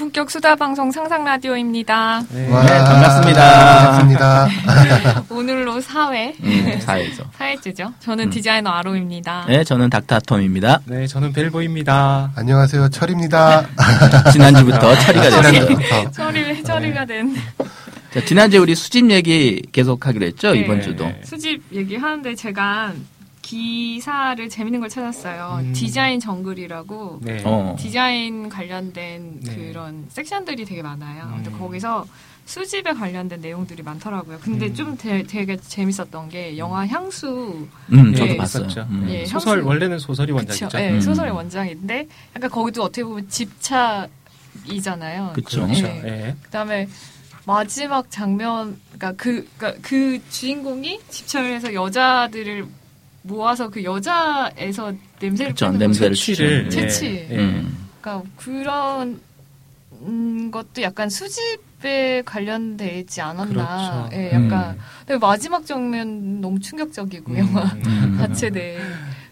고품격 수다 방송 상상 라디오입니다. 네, 와, 반갑습니다. 반갑습니다. 오늘로 4회. 음, 사회죠. 4회째죠. 저는 디자이너 아로입니다. 네, 저는 닥터톰입니다. 네, 저는 벨보입니다. 안녕하세요, 철입니다. 지난주부터 처리가 됐어요. 지난주부터. 처리, 처리가 된. 자, 지난주에 우리 수집 얘기 계속 하기로 했죠, 네. 이번 주도. 수집 얘기 하는데 제가 기사를 재밌는 걸 찾았어요. 음. 디자인 정글이라고 네. 어. 디자인 관련된 네. 그런 섹션들이 되게 많아요. 근데 음. 거기서 수집에 관련된 내용들이 많더라고요. 근데 음. 좀 되, 게 재밌었던 게 영화 향수 음, 네, 저도 예, 봤어요. 있었죠. 음. 예. 소설 향수- 원래는 소설이 그쵸? 원작이죠. 예, 음. 소설의 원작인데 약간 거기도 어떻게 보면 집착이잖아요. 그쵸. 그렇죠. 네. 예. 그다음에 마지막 장면, 그러니까 그, 그러니까 그 주인공이 집착을 해서 여자들을 모아서 그 여자에서 냄새를 그쵸, 빼는 냄새를. 채취를 채취. 예. 예. 음. 그러니까 그런 음, 것도 약간 수집에 관련돼 있지 않았나. 그렇죠. 예, 약간. 음. 근데 마지막 장면 너무 충격적이고 음. 영화 음. 자체네.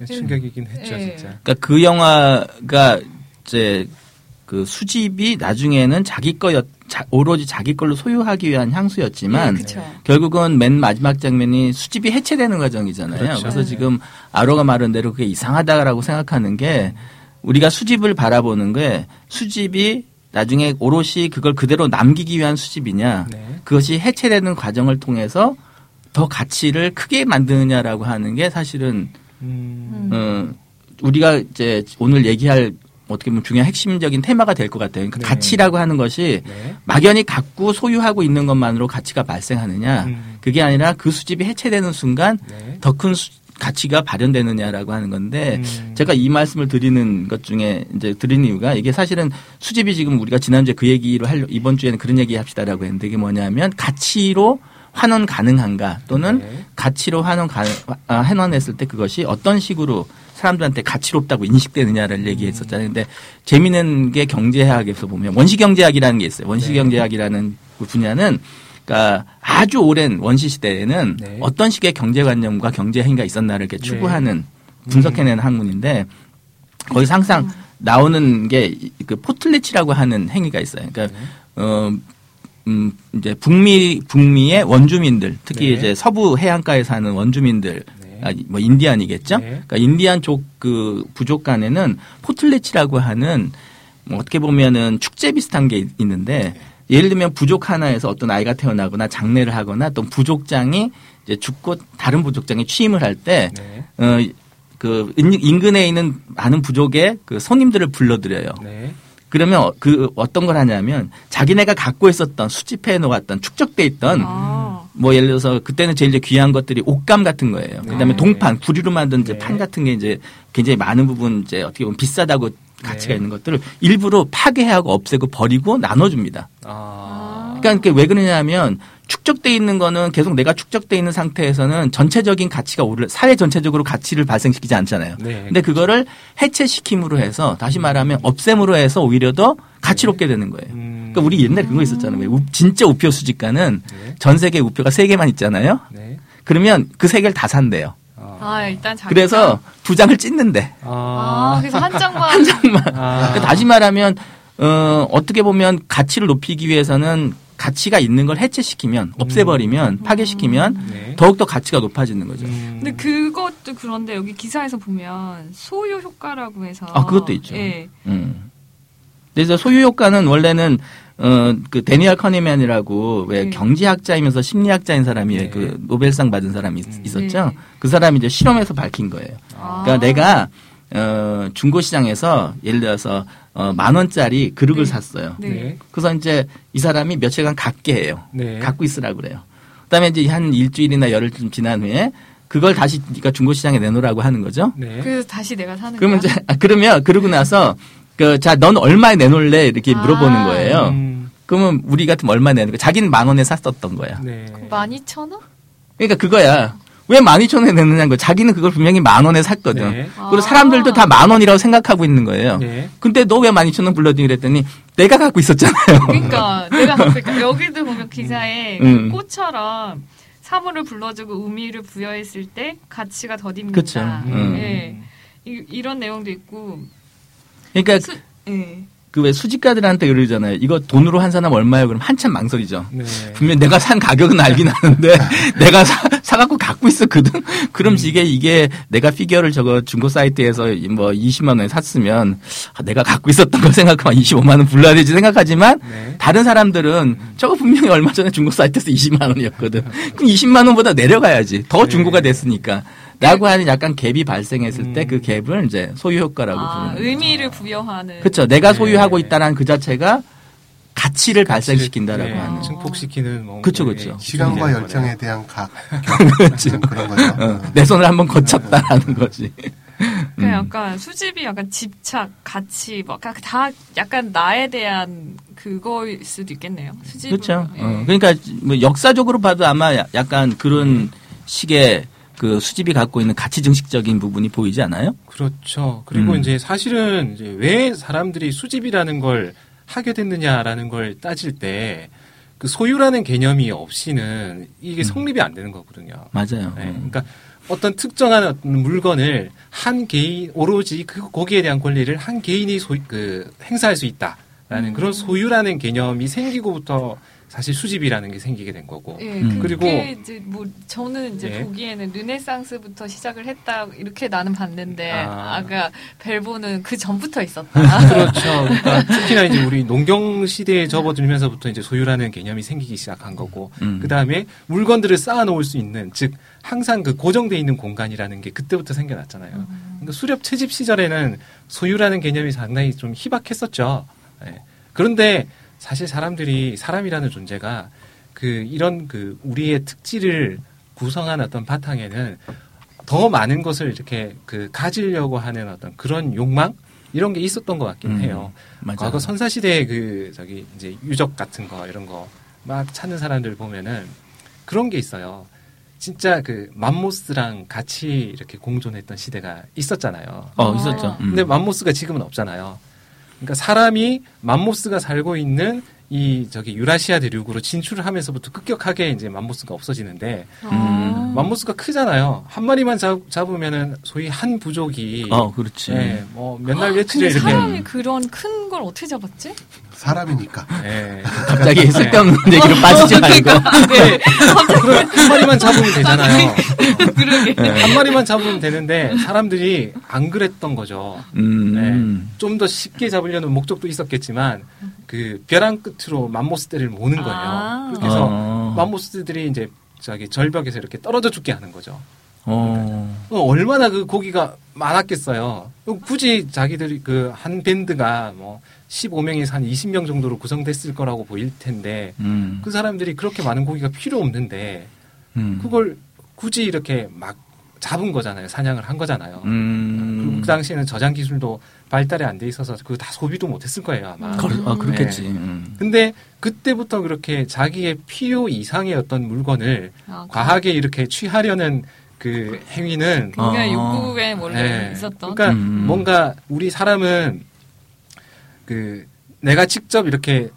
충격이긴 했죠, 예. 진짜. 그러니까 그 영화가 이제 그 수집이 나중에는 자기 거였, 자- 오로지 자기 걸로 소유하기 위한 향수였지만 예, 그쵸. 결국은 맨 마지막 장면이 수집이 해체되는 과정이잖아요. 그렇죠. 그래서 네. 지금 아로가 말한 대로 그게 이상하다라고 생각하는 게 우리가 수집을 바라보는 게 수집이 나중에 오롯이 그걸 그대로 남기기 위한 수집이냐 네. 그것이 해체되는 과정을 통해서 더 가치를 크게 만드느냐라고 하는 게 사실은 음. 어, 우리가 이제 오늘 얘기할 어떻게 보면 중요한 핵심적인 테마가 될 것 같아요. 그러니까 네. 가치라고 하는 것이 네. 막연히 갖고 소유하고 있는 것만으로 가치가 발생하느냐 음. 그게 아니라 그 수집이 해체되는 순간 네. 더큰 가치가 발현되느냐라고 하는 건데 음. 제가 이 말씀을 드리는 것 중에 이제 드리는 이유가 이게 사실은 수집이 지금 우리가 지난주에 그 얘기를 하려 이번 주에는 그런 얘기 합시다라고 했는데 이게 뭐냐면 가치로 환원 가능한가 또는 네. 가치로 환원 가, 아, 환원했을 때 그것이 어떤 식으로 사람들한테 가치롭다고 인식되느냐를 얘기했었잖아요. 근데 재미있는 게 경제학에서 보면 원시경제학이라는 게 있어요. 원시경제학이라는 그 분야는 그러니까 아주 오랜 원시 시대에는 네. 어떤 식의 경제관념과 경제 행위가 있었나를 이렇게 추구하는 분석해내는 학문인데 거기서 항상 나오는 게 그 포틀래치라고 하는 행위가 있어요. 그러니까 어 음, 이제 북미 북미의 원주민들 특히 네. 이제 서부 해안가에 사는 원주민들 네. 아, 뭐 인디안이겠죠. 네. 그러니까 인디안족 그 부족 간에는 포틀래치라고 하는 뭐 어떻게 보면은 축제 비슷한 게 있- 있는데 예를 들면 부족 하나에서 어떤 아이가 태어나거나 장례를 하거나 또 부족장이 이제 죽고 다른 부족장에 취임을 할때 네. 어, 그 인- 인근에 있는 많은 부족의 그 손님들을 불러들여요. 네. 그러면 그 어떤 걸 하냐면 자기네가 갖고 있었던 수집해 놓았던 축적돼 있던 아. 뭐 예를 들어서 그때는 제일 이제 귀한 것들이 옷감 같은 거예요. 그다음에 네. 동판, 구리로 만든 이제 네. 판 같은 게 이제 굉장히 많은 부분 이제 어떻게 보면 비싸다고 가치가 네. 있는 것들을 일부러 파괴하고 없애고 버리고 나눠줍니다. 아. 그러니까 왜 그러냐면 축적돼 있는 거는 계속 내가 축적돼 있는 상태에서는 전체적인 가치가 오를 사회 전체적으로 가치를 발생시키지 않잖아요. 네. 근데 그거를 해체시킴으로 해서 다시 말하면 없앰으로 해서 오히려 더 가치롭게 되는 거예요. 음. 그러니까 우리 옛날에 그거 있었잖아요. 왜 우- 진짜 우표 수집가는 네. 전 세계 우표가 세 개만 있잖아요. 네. 그러면 그 세 개를 다 산대요. 아. 아, 일단 자기. 그래서 두 장을 찢는데. 아, 아. 그래서 한 장만. 한 장만. 아. 그러니까 다시 말하면 어, 어떻게 보면 가치를 높이기 위해서는 가치가 있는 걸 해체시키면 없애버리면 파괴시키면 네. 더욱더 가치가 높아지는 거죠. 음. 근데 그것도 그런데 여기 기사에서 보면 소유 효과라고 해서. 아, 그것도 있죠. 예. 음. 그래서 소유 효과는 원래는 어, 그 데니얼 커니맨이라고 왜 네. 경제학자이면서 심리학자인 사람이 네. 그 노벨상 받은 사람이 있- 음. 있었죠. 네. 그 사람이 이제 실험에서 밝힌 거예요. 아. 그러니까 내가 어, 중고 시장에서 예를 들어서 어, 만 원짜리 그릇을 네. 샀어요. 네. 네. 그래서 이제 이 사람이 며칠간 갖게 해요. 네. 갖고 있으라 그래요. 그다음에 이제 한 일주일이나 열흘쯤 지난 후에 그걸 다시 네가 중고 시장에 내놓으라고 하는 거죠. 네. 그래서 다시 내가 사는 그러면 거야. 이제 아, 그러면 그러고 나서 그 자 넌 얼마에 내놓을래 이렇게 아. 물어보는 거예요. 음. 그러면 우리 같으면 얼마 내는 거야? 자기는 만 원에 샀었던 거야. 네. 12,000원? 그러니까 그거야. 왜 12,000원에 내느냐는 거. 자기는 그걸 분명히 만 원에 샀거든. 네. 그리고 사람들도 다 만 원이라고 생각하고 있는 거예요. 네. 근데 너 왜 12,000원 불러주니 그랬더니 내가 갖고 있었잖아요. 그러니까 내가 그러니까 여기도 보면 기사에 음. 꽃처럼 사물을 불러주고 의미를 부여했을 때 가치가 더딥니다. 그쵸. 음. 예. 이, 이런 내용도 있고 그러니까 수, 예. 그왜 수집가들한테 그러잖아요. 이거 돈으로 한 사람 얼마예요? 그럼 한참 망설이죠. 네. 분명 내가 산 가격은 알긴 아는데 내가 사, 사갖고 갖고 있었거든. 그럼 이게 이게 내가 피규어를 저거 중고 사이트에서 뭐 20만 원에 샀으면 아, 내가 갖고 있었던 거 생각하면 25만 원 불러야 되지 생각하지만 네. 다른 사람들은 저거 분명히 얼마 전에 중고 사이트에서 20만 원이었거든. 그럼 20만 원보다 내려가야지. 더 네. 중고가 됐으니까. 라고 하는 약간 갭이 발생했을 때그 갭을 이제 소유 효과라고 아, 부르는 거죠. 의미를 부여하는. 그렇죠. 내가 소유하고 네. 있다는 그 자체가 가치를 발생시킨다라고 네, 하는. 증폭시키는 뭐 그쵸, 그쵸. 시간과 기준이 열정에 대한 각 그런 그런 거죠. 어, 내 손을 한번 거쳤다라는 거지. 그냥 음. 약간 수집이 약간 집착, 가치, 뭐, 다- 다 약간 나에 대한 그거일 수도 있겠네요. 수집. 그렇죠. 어, 그러니까 뭐 역사적으로 봐도 아마 야- 약간 그런 식의 그 수집이 갖고 있는 가치 증식적인 부분이 보이지 않아요? 그렇죠. 그리고 음. 이제 사실은 이제 왜 사람들이 수집이라는 걸 하게 됐느냐라는 걸 따질 때 그 소유라는 개념이 없이는 이게 성립이 안 되는 거거든요. 맞아요. 네, 그러니까 어떤 특정한 물건을 한 개인 오로지 그 거기에 대한 권리를 한 개인이 소, 그 행사할 수 있다라는 음. 그런 소유라는 개념이 생기고부터 사실 수집이라는 게 생기게 된 거고. 예, 음. 그리고- 이제 뭐 저는 이제 예. 보기에는 르네상스부터 시작을 했다 이렇게 나는 봤는데 아. 아. 까 벨보는 그 전부터 있었다. 그렇죠. 그러니까 특히나 이제 우리 농경 시대에 접어들면서부터 이제 소유라는 개념이 생기기 시작한 거고, 음. 그 다음에 물건들을 쌓아놓을 수 있는, 즉 항상 그 고정돼 있는 공간이라는 게 그때부터 생겨났잖아요. 그러니까 수렵 채집 시절에는 소유라는 개념이 상당히 좀 희박했었죠. 예. 그런데 사실 사람들이 사람이라는 존재가 그 이런 그 우리의 특질을 구성한 어떤 바탕에는 더 많은 것을 이렇게 그 가지려고 하는 어떤 그런 욕망 이런 게 있었던 것 같긴 음, 해요. 맞아요. 과거 선사 시대에 그 저기 이제 유적 같은 거 이런 거 막 찾는 사람들 보면은 그런 게 있어요. 진짜 그 맘모스랑 같이 이렇게 공존했던 시대가 있었잖아요. 어, 있었죠. 음. 근데 맘모스가 지금은 없잖아요. 그러니까 사람이 맘모스가 살고 있는 이 저기 유라시아 대륙으로 진출을 하면서부터 급격하게 이제 맘모스가 없어지는데 음. 맘모스가 크잖아요. 한 마리만 잡, 잡으면은 소위 한 부족이 어, 그렇지. 예, 뭐몇 날 며칠을 근데 이렇게 사람이 그런 큰 걸 어떻게 잡았지? 사람이니까. 예. 갑자기 쓸데없는 얘기로 빠지지 말고. 네. 그럼 한 마리만 잡으면 되잖아요. 그러게. 네. 한 마리만 잡으면 되는데 사람들이 안 그랬던 거죠. 음. 좀더 쉽게 잡으려는 목적도 있었겠지만 그 벼랑 끝으로 맘모스들을 모는 거예요. 아. 해서 어. 맘모스들이 이제 저기 절벽에서 이렇게 떨어져 죽게 하는 거죠. 어. 어, 얼마나 그 고기가 많았겠어요. 굳이 자기들이 그 한 밴드가 뭐 15명에서 한 20명 정도로 구성됐을 거라고 보일 텐데 음. 그 사람들이 그렇게 많은 고기가 필요 없는데 음. 그걸 굳이 이렇게 막 잡은 거잖아요. 사냥을 한 거잖아요. 그리고 음. 그 당시에는 저장 기술도 발달이 안 돼 있어서 그거 다 소비도 못 했을 거예요, 아마. 그, 아, 그렇겠지. 네. 음. 근데 그때부터 그렇게 자기의 필요 이상의 어떤 물건을 아, 과하게 이렇게 취하려는 그 행위는 굉장히 어. 욕구에 원래 네. 있었던. 그러니까 음. 뭔가 우리 사람은 그 내가 직접 이렇게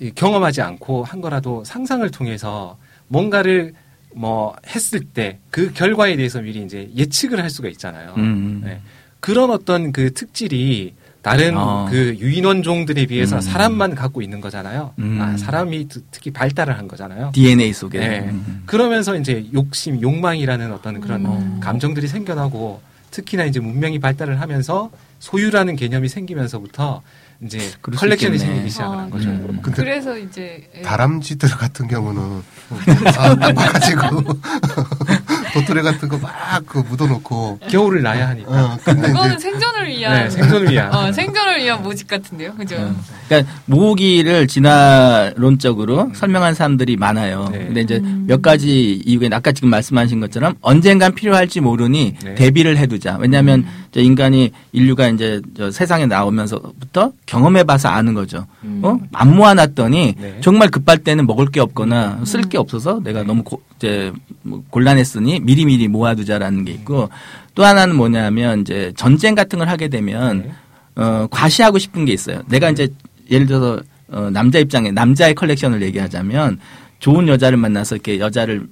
이 경험하지 않고 한 거라도 상상을 통해서 뭔가를 뭐 했을 때 그 결과에 대해서 미리 이제 예측을 할 수가 있잖아요. 음. 네. 그런 어떤 그 특질이 다른 어. 그 유인원종들에 비해서 음. 사람만 갖고 있는 거잖아요. 음. 아, 사람이 특- 특히 발달을 한 거잖아요. DNA 속에. 네. 음. 그러면서 이제 욕심, 욕망이라는 어떤 그런 음. 감정들이 생겨나고 특히나 이제 문명이 발달을 하면서 소유라는 개념이 생기면서부터 이제 컬렉션이. 생기기 시작을 한 아, 거죠. 음. 근데 그래서 이제 예. 다람쥐들 같은 경우는 아, 나빠가지고 도토리 같은 거 막 그 묻어놓고 겨울을 나야 하니까. 어 근데 그거는 이제 생존을 위한 네, 생존을 위한. 어, 생존을 위한 모집 같은데요, 그죠? 어. 그러니까 모으기를 진화론적으로 설명한 사람들이 많아요. 네. 근데 이제 음. 몇 가지 이유가 아까 지금 말씀하신 것처럼 언젠간 필요할지 모르니 네. 대비를 해두자. 왜냐하면 이제 인간이 인류가 이제 저 세상에 나오면서부터 경험해봐서 아는 거죠. 음. 어? 안 모아놨더니 네. 정말 급할 때는 먹을 게 없거나 쓸 게 없어서 내가 너무 고, 이제 뭐 곤란했으니 미리미리 모아두자라는 게 있고 또 하나는 뭐냐면 이제 전쟁 같은 걸 하게 되면 네. 어, 과시하고 싶은 게 있어요. 내가 이제 예를 들어서 어, 남자 입장에 남자의 컬렉션을 얘기하자면 좋은 여자를 만나서 이렇게 여자를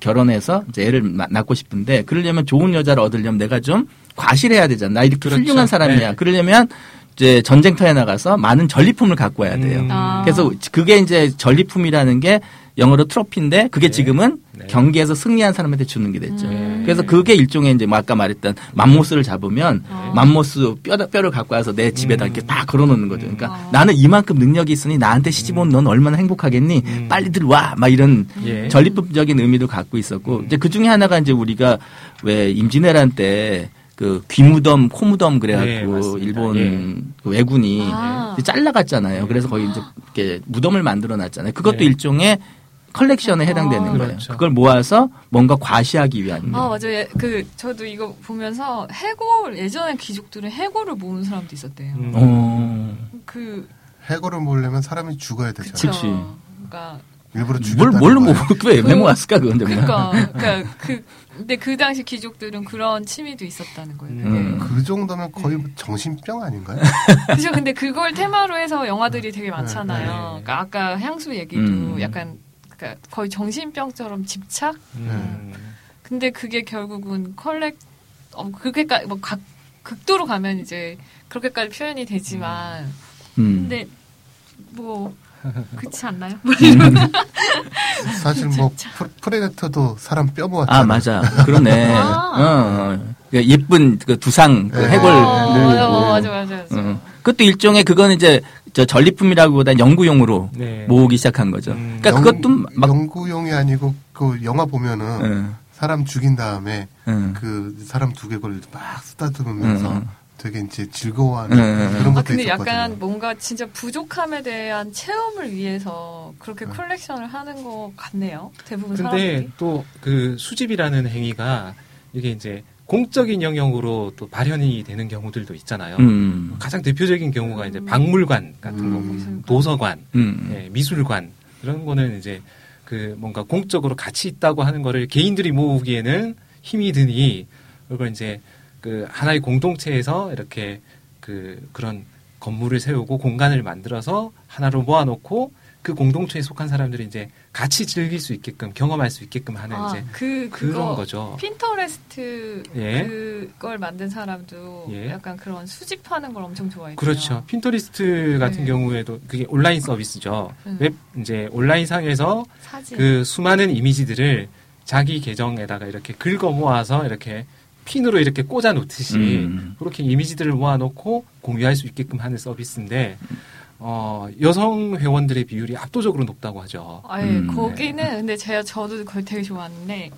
결혼해서 이제 애를 마- 낳고 싶은데 그러려면 좋은 여자를 얻으려면 내가 좀 과실해야 되잖아. 나 이렇게 그렇죠. 훌륭한 사람이야. 네. 그러려면 이제 전쟁터에 나가서 많은 전리품을 갖고 와야 돼요. 음. 아. 그래서 그게 이제 전리품이라는 게 영어로 트로피인데 그게 네. 지금은 네. 경기에서 승리한 사람한테 주는 게 됐죠. 음. 그래서 그게 일종의 이제 뭐 아까 말했던 맘모스를 잡으면 아. 맘모스 뼈, 뼈를 갖고 와서 내 집에다 음. 이렇게 딱 걸어놓는 거죠. 그러니까 아. 나는 이만큼 능력이 있으니 나한테 시집 온 넌 얼마나 행복하겠니? 음. 빨리 들 와! 막 이런 예. 전리품적인 의미도 갖고 있었고 음. 이제 그 중에 하나가 이제 우리가 왜 임진왜란 때 그 귀무덤, 코무덤 네, 그래갖고 맞습니다. 일본 예. 그 왜군이 아. 잘라갔잖아요. 그래서 거기 이제 이렇게 무덤을 만들어 놨잖아요. 그것도 네. 일종의 컬렉션에 해당되는 아. 거예요. 그렇죠. 그걸 모아서 뭔가 과시하기 위한. 아 맞아요. 예, 그 저도 이거 보면서 해골 예전에 귀족들은 해골을 모으는 사람도 있었대요. 음. 어. 그 해골을 모으려면 사람이 죽어야 되잖아. 그쵸. 그치. 그러니까 일부러 뭘 죽였다는 뭘로 거야. 모으왜 그- 메모했을까 그건 정말. 그러니까 그러니까 그 근데 그 당시 귀족들은 그런 취미도 있었다는 거예요. 음. 그 정도면 거의 정신병 아닌가요? 그죠. 근데 그걸 테마로 해서 영화들이 되게 많잖아요. 네. 그러니까 아까 향수 얘기도 음. 약간 그러니까 거의 정신병처럼 집착. 음. 근데 그게 결국은 컬렉 어 그렇게까지 뭐 각, 극도로 가면 이제 그렇게까지 표현이 되지만 음. 근데 뭐 그렇지 않나요? 사실 뭐 프레- 프레데터도 사람 뼈 모았잖아. 아 맞아. 그러네. 아. 어, 어. 그 예쁜 그 두상 그 네. 해골 어, 모으고. 맞아, 맞아, 맞아, 맞아. 어. 그것도 일종의 그거는 이제 저 전리품이라기보다 연구용으로 네. 모으기 시작한 거죠. 음. 그러니까 그것도 막 연구용이 아니고 그 영화 보면은 응, 사람 죽인 다음에 응. 그 사람 두개골 막 쓰다듬으면서 응. 되게 이제 즐거워하는 응, 응, 그런 응. 것도 아, 근데 있었거든요. 약간 뭔가 진짜 부족함에 대한 체험을 위해서 네. 그렇게 컬렉션을 하는 것 같네요. 대부분 근데 사람들이. 또그 수집이라는 행위가 이게 이제 공적인 영역으로 또 발현이 되는 경우들도 있잖아요. 음. 가장 대표적인 경우가 이제 박물관 같은 음. 거고, 도서관, 음. 예, 미술관 이런 거는 이제 그 뭔가 공적으로 가치 있다고 하는 거를 개인들이 모으기에는 힘이 드니 그걸 이제 그 하나의 공동체에서 이렇게 그 그런 건물을 세우고 공간을 만들어서 하나로 모아놓고 그 공동체에 속한 사람들이 이제 같이 즐길 수 있게끔 경험할 수 있게끔 하는 아, 이제 그 그런 거죠. 핀터레스트 예. 그걸 만든 사람도 예. 약간 그런 수집하는 걸 엄청 좋아했죠. 그렇죠. 핀터레스트 같은 네. 경우에도 그게 온라인 서비스죠. 음. 웹 이제 온라인 상에서 사진. 그 수많은 이미지들을 자기 계정에다가 이렇게 긁어 모아서 이렇게 핀으로 이렇게 꽂아 놓듯이 음. 그렇게 이미지들을 모아놓고 공유할 수 있게끔 하는 서비스인데 어, 여성 회원들의 비율이 압도적으로 높다고 하죠. 아 예 음. 거기는 근데 제가 저도 그걸 되게 좋아하는데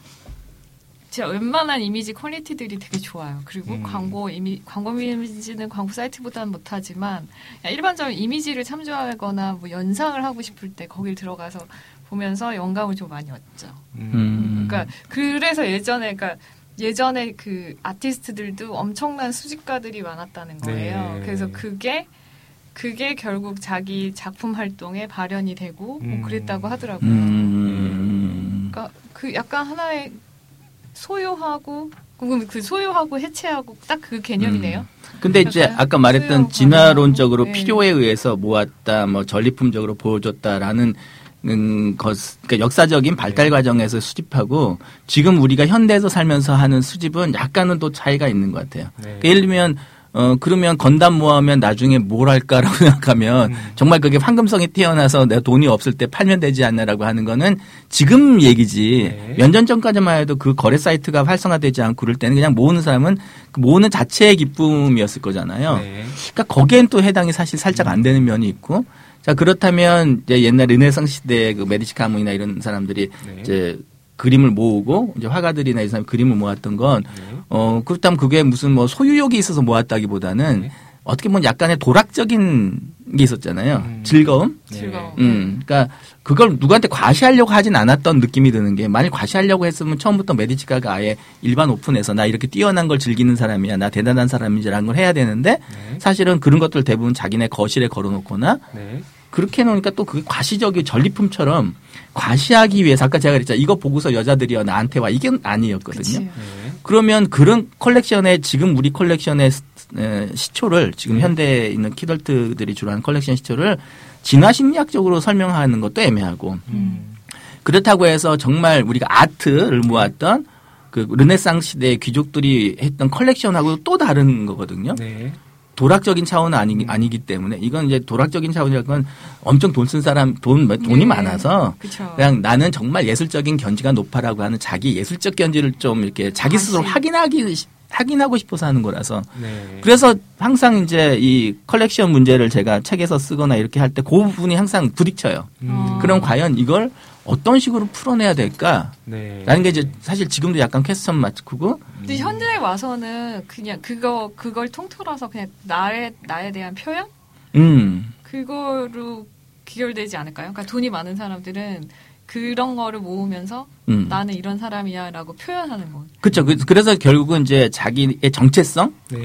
제가 웬만한 이미지 quality들이 되게 좋아요. 그리고 음. 광고 이미 광고 이미지는 광고 사이트보다는 못하지만 일반적인 이미지를 참조하거나 뭐 연상을 하고 싶을 때 거길 들어가서 보면서 영감을 좀 많이 얻죠. 음. 그러니까 그래서 예전에 그러니까 예전에 그 아티스트들도 엄청난 수집가들이 많았다는 거예요. 네. 그래서 그게 그게 결국 자기 작품 활동에 발현이 되고 음. 뭐 그랬다고 하더라고요. 음. 그러니까 그 약간 하나의 소유하고 그럼 그 소유하고 해체하고 딱 그 개념이네요. 근데 이제 아까 말했던 진화론적으로 네. 필요에 의해서 모았다, 뭐 전리품적으로 보여줬다라는 음, 것, 그러니까 역사적인 발달 과정에서 수집하고 지금 우리가 현대에서 살면서 하는 수집은 약간은 또 차이가 있는 것 같아요. 네. 그러니까 예를 들면 어 그러면 건담 모으면 나중에 뭘 할까라고 생각하면 음. 정말 그게 황금성이 태어나서 내가 돈이 없을 때 팔면 되지 않나라고 하는 거는 지금 얘기지 네. 몇년 전까지만 해도 그 거래 사이트가 활성화되지 않고 그럴 때는 그냥 모으는 사람은 그 모으는 자체의 기쁨이었을 거잖아요. 네. 그러니까 거기엔 또 해당이 사실 살짝 안 되는 면이 있고 자 그렇다면 이제 옛날 르네상 시대의 그 메디치 가문이나 이런 사람들이 네. 이제 그림을 모으고 이제 화가들이나 이 사람 그림을 모았던 건 네. 어, 그렇다면 그게 무슨 뭐 소유욕이 있어서 모았다기보다는 네. 어떻게 보면 약간의 도락적인 게 있었잖아요. 음. 즐거움? 네. 즐거움. 음, 그러니까 그걸 누구한테 과시하려고 하진 않았던 느낌이 드는 게 만약 과시하려고 했으면 처음부터 메디치가가 아예 일반 오픈해서 나 이렇게 뛰어난 걸 즐기는 사람이야, 나 대단한 사람이지라는 걸 해야 되는데 네. 사실은 그런 것들 대부분 자기네 거실에 걸어놓거나 네. 그렇게 해놓으니까 또 그게 과시적인 전리품처럼 과시하기 위해서 아까 제가 그랬잖아요. 이거 보고서 여자들이요 나한테 와 이게 아니었거든요. 그치. 네. 그러면 그런 컬렉션에 지금 우리 컬렉션의 시초를 지금 현대에 있는 키덜트들이 주로 하는 컬렉션 시초를 진화 심리학적으로 설명하는 것도 애매하고 음. 그렇다고 해서 정말 우리가 art를 모았던 그 르네상스 시대의 귀족들이 했던 컬렉션하고 또 다른 거거든요. 네. 도락적인 차원은 아니, 아니기 때문에 이건 이제 도락적인 차원이라는 건 엄청 돈 쓴 사람 돈 돈이 네. 많아서 그쵸. 그냥 나는 정말 예술적인 견지가 높아라고 하는 자기 예술적 견지를 좀 이렇게 자기 스스로 다시. 확인하기 확인하고 싶어서 하는 거라서 네. 그래서 항상 이제 이 컬렉션 문제를 제가 책에서 쓰거나 이렇게 할 때 그 부분이 항상 부딪혀요. 어. 그럼 과연 이걸 어떤 식으로 풀어내야 될까? 네. 라는 게 이제 사실 지금도 약간 퀘스천 마크고 근데 현대에 와서는 그냥 그거 그걸 통틀어서 그냥 나에 나에 대한 표현 음. 그거로 귀결되지 않을까요? 그러니까 돈이 많은 사람들은 그런 거를 모으면서 음. 나는 이런 사람이야라고 표현하는 거. 그렇죠. 그- 그래서 결국은 이제 자기의 정체성을 네.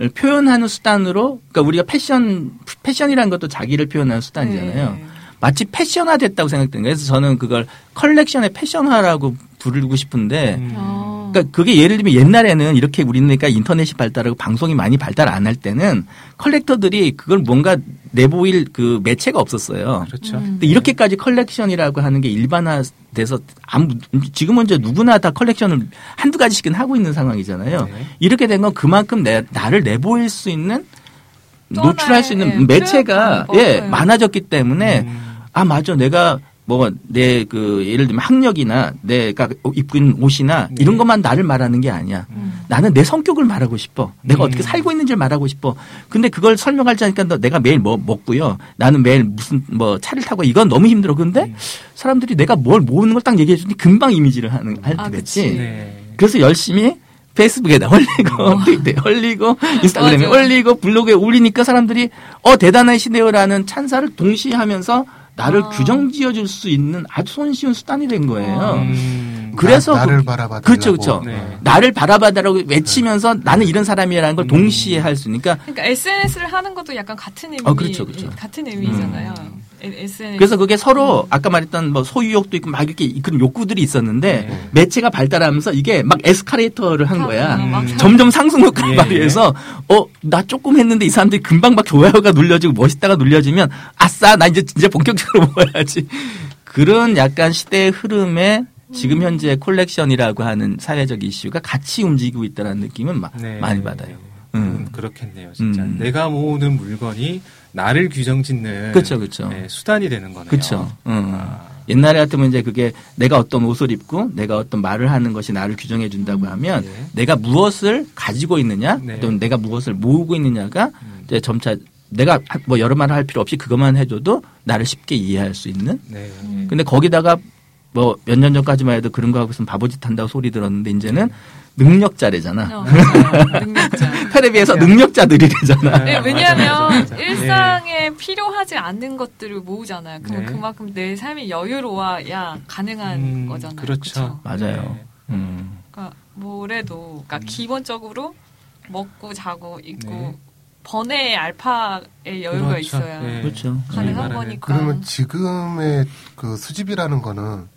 음. 표현하는 수단으로 그러니까 우리가 패션 패션이라는 것도 자기를 표현하는 수단이잖아요. 네. 마치 패션화 됐다고 생각되는 거예요. 그래서 저는 그걸 컬렉션의 패션화라고 부르고 싶은데 음. 어. 그러니까 그게 예를 들면 옛날에는 이렇게 우리니까 인터넷이 발달하고 방송이 많이 발달 안 할 때는 컬렉터들이 그걸 뭔가 내보일 그 매체가 없었어요. 그렇죠. 음. 근데 이렇게까지 컬렉션이라고 하는 게 일반화돼서 아무 지금은 이제 누구나 다 컬렉션을 한두 가지씩은 하고 있는 상황이잖아요. 네. 이렇게 된 건 그만큼 내, 나를 내보일 수 있는 또 노출할 수 있는 예, 매체가 예. 많아졌기 때문에 음. 아 맞아 내가 뭐 내 그 예를 들면 학력이나 내가 입고 있는 옷이나 네. 이런 것만 나를 말하는 게 아니야. 음. 나는 내 성격을 말하고 싶어. 내가 음. 어떻게 살고 있는지를 말하고 싶어. 근데 그걸 설명하지 않으니까 너 내가 매일 뭐 먹고요. 나는 매일 무슨 뭐 차를 타고 이건 너무 힘들어. 근데 음. 사람들이 내가 뭘 모으는 걸 딱 얘기해 주니 금방 이미지를 하는 할 아, 때 그치. 됐지. 네. 그래서 열심히 페이스북에다 올리고 트위터에 올리고 인스타그램에 맞아. 올리고 블로그에 올리니까 사람들이 어 대단하시네요라는 찬사를 동시에 하면서 나를 아. 규정 지어줄 수 있는 아주 손쉬운 수단이 된 거예요. 음. 그래서 나, 를 그- 바라봐 그렇죠, 그렇죠. 네. 나를 바라봐달라고 외치면서 나는 이런 사람이라는 걸 음. 동시에 할 수 있으니까 그러니까 SNS를 하는 것도 약간 같은 의미, 어, 그렇죠, 그렇죠. 같은 의미잖아요. 음. SNS. 그래서 그게 서로 아까 말했던 뭐 소유욕도 있고 막 이렇게 그런 욕구들이 있었는데 네. 매체가 발달하면서 이게 막 에스카레이터를 한 거야. 아, 막 음. 점점 상승극한 예. 말이에서 어나 조금 했는데 이 사람들이 금방 막 좋아요가 눌려지고 멋있다가 눌려지면 아싸 나 이제 진짜 본격적으로 모아야지 그런 약간 시대의 흐름에 지금 현재 콜렉션이라고 하는 사회적 이슈가 같이 움직이고 있다는 느낌은 마- 네. 많이 받아요. 음, 음. 그렇겠네요, 진짜. 음. 내가 모으는 물건이 나를 규정짓는 그렇죠, 그렇죠. 네, 수단이 되는 거네요. 그렇죠. 음. 아. 옛날에 같으면 이제 그게 내가 어떤 옷을 입고 내가 어떤 말을 하는 것이 나를 규정해 준다고 하면 네. 내가 무엇을 가지고 있느냐 네. 또는 내가 무엇을 모으고 있느냐가 음. 이제 점차 내가 하- 뭐 여러 말을 할 필요 없이 그것만 해줘도 나를 쉽게 이해할 수 있는 네. 근데 거기다가 뭐 몇 년 전까지만 해도 그런 거 하고 있으면 바보짓 한다고 소리 들었는데 이제는 능력자래잖아. 어. 능력자. 텔레비에서 능력자들이래잖아. 네, 왜냐하면. 일상에 필요하지 않는 것들을 모으잖아요. 그럼 네. 그만큼 내 삶이 여유로워야 가능한 음, 거잖아요. 그렇죠. 그쵸? 맞아요. 네. 음. 그러니까 뭐래도 그러니까 기본적으로 먹고 자고 있고 네. 번외의 알파의 여유가 그렇죠. 있어야 네. 그렇죠. 가능한 거니까. 그러면 지금의 그 수집이라는 거는